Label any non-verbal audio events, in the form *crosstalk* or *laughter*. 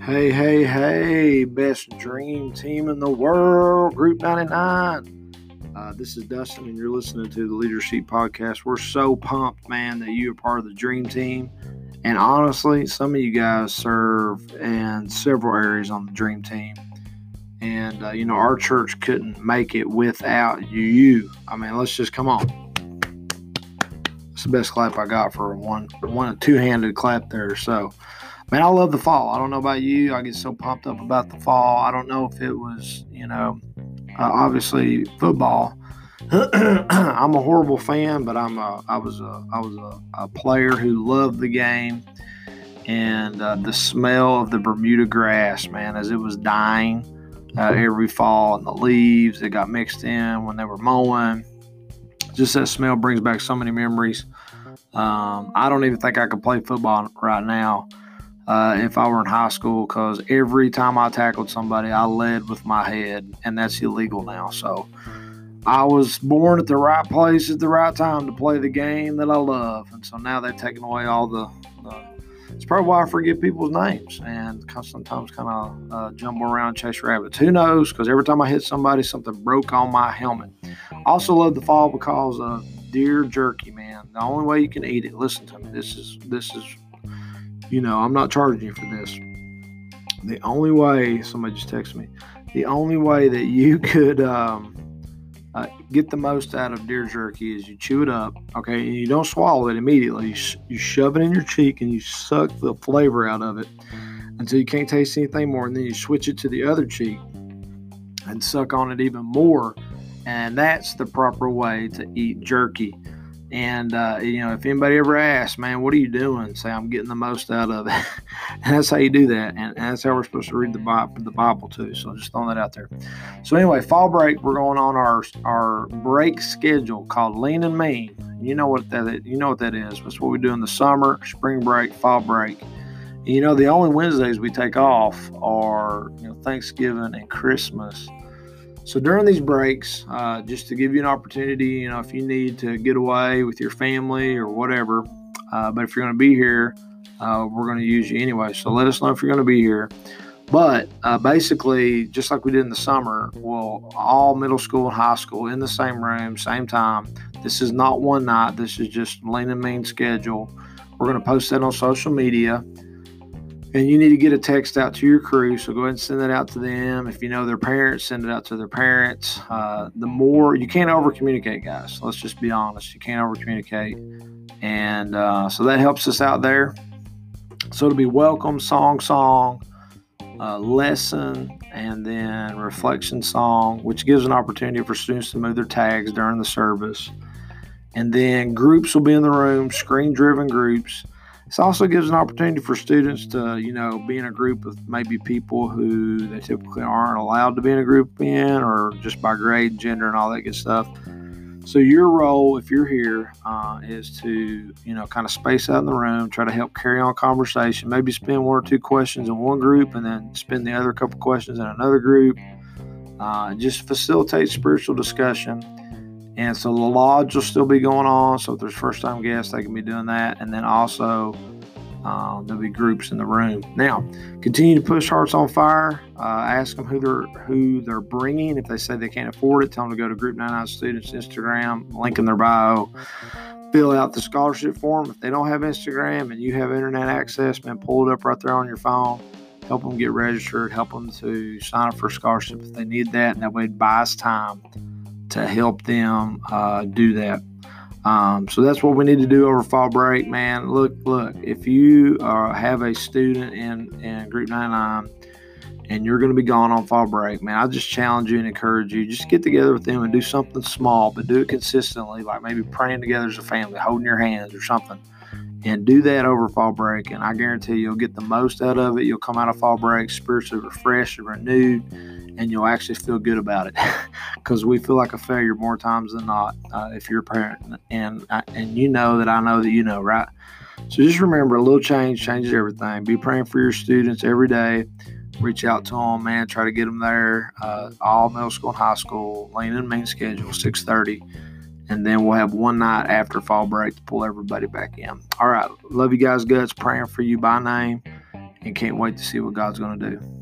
Hey, hey, hey, best dream team in the world, Group 99. Uh, this is Dustin, and you're listening to the Leadership Podcast. We're so pumped, man, that you are part of the dream team. And honestly, some of you guys serve in several areas on the dream team. And, uh, you know, our church couldn't make it without. You, I mean, let's just come on. It's the best clap I got for one, one two handed clap there. So, man, I love the fall. I don't know about you. I get so pumped up about the fall. I don't know if it was, you know, uh, obviously football. *clears throat* I'm a horrible fan, but I'm a, I was a, I was a, a player who loved the game, and uh, the smell of the Bermuda grass, man, as it was dying uh, every fall, and the leaves that got mixed in when they were mowing. Just that smell brings back so many memories. Um, I don't even think I could play football right now uh, if I were in high school because every time I tackled somebody, I led with my head, and that's illegal now. So I was born at the right place at the right time to play the game that I love, and so now they've taken away all the. the it's probably why I forget people's names and sometimes kind of uh, jumble around chase rabbits. Who knows? Because every time I hit somebody, something broke on my helmet. I also love the fall because of deer jerky, man. The only way you can eat it. Listen to me. This is this is you know, I'm not charging you for this. The only way, somebody just texted me, the only way that you *laughs* could um, uh, get the most out of deer jerky is you chew it up, okay, and you don't swallow it immediately. You, sh- you shove it in your cheek and you suck the flavor out of it until you can't taste anything more, and then you switch it to the other cheek and suck on it even more. And that's the proper way to eat jerky. And uh, you know, if anybody ever asks, man, what are you doing? Say, I'm getting the most out of it. *laughs* and that's how you do that. And, that's how we're supposed to read the Bible, the Bible too. So just throwing that out there. So anyway, fall break, we're going on our our break schedule called Lean and Mean. You know what that you know what that is. That's what we do in the summer, spring break, fall break. And, you know, the only Wednesdays we take off are you know Thanksgiving and Christmas. So during these breaks, uh, just to give you an opportunity, you know, if you need to get away with your family or whatever, uh, but if you're going to be here, uh, we're going to use you anyway. So let us know if you're going to be here. But uh, basically, just like we did in the summer, well, all middle school and high school in the same room, same time. This is not one night. This is just lean and mean schedule. We're going to post that on social media and you need to get a text out to your crew. So go ahead and send that out to them. If you know their parents, send it out to their parents. Uh, the more you can't over communicate, guys. Let's just be honest. You can't over communicate, and uh, so that helps us out there. So it'll be welcome song, song, uh, lesson, and then reflection song, which gives an opportunity for students to move their tags during the service. And then groups will be in the room, screen driven groups. This also gives an opportunity for students to, you know, be in a group of maybe people who they typically aren't allowed to be in a group in, or just by grade, gender, and all that good stuff. So your role, if you're here, uh, is to, you know, kind of space out in the room, try to help carry on conversation, maybe spend one or two questions in one group, and then spend the other couple questions in another group. Uh, just facilitate spiritual discussion and so the lodge will still be going on. So if there's first time guests, they can be doing that. And then also um, there'll be groups in the room. Now, continue to push Hearts on Fire. Uh, ask them who they're who they're bringing. If they say they can't afford it, tell them to go to Group 99 Students Instagram, link in their bio, fill out the scholarship form. If they don't have Instagram and you have internet access, man, pull it up right there on your phone. Help them get registered. Help them to sign up for scholarship if they need that, and that way it buys time to help them uh, do that. Um, so that's what we need to do over fall break, man. Look, look, if you uh, have a student in, in Group 99 and you're going to be gone on fall break, man, I just challenge you and encourage you just get together with them and do something small, but do it consistently, like maybe praying together as a family, holding your hands or something. And do that over fall break, and I guarantee you'll get the most out of it. You'll come out of fall break spiritually refreshed and renewed and you'll actually feel good about it. *laughs* Because we feel like a failure more times than not uh, if you're a parent and and you know that I know that you know right? So just remember a little change changes everything. Be praying for your students every day. Reach out to them man. Try to get them there uh, all middle school and high school. Lean and mean schedule 630 and then we'll have one night after fall break to pull everybody back in. All right. Love you guys, guts. Praying for you by name, and can't wait to see what God's going to do.